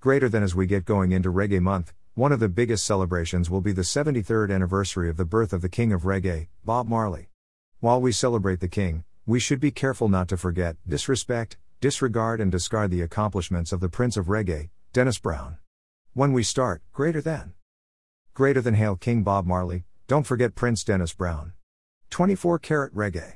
Greater than as we get going into Reggae Month, one of the biggest celebrations will be the 73rd anniversary of the birth of the King of Reggae, Bob Marley. While we celebrate the King, we should be careful not to forget, disrespect, disregard, and discard the accomplishments of the Prince of Reggae, Dennis Brown. When we start, greater than. Greater than Hail King Bob Marley, don't forget Prince Dennis Brown. 24 Karat Reggae.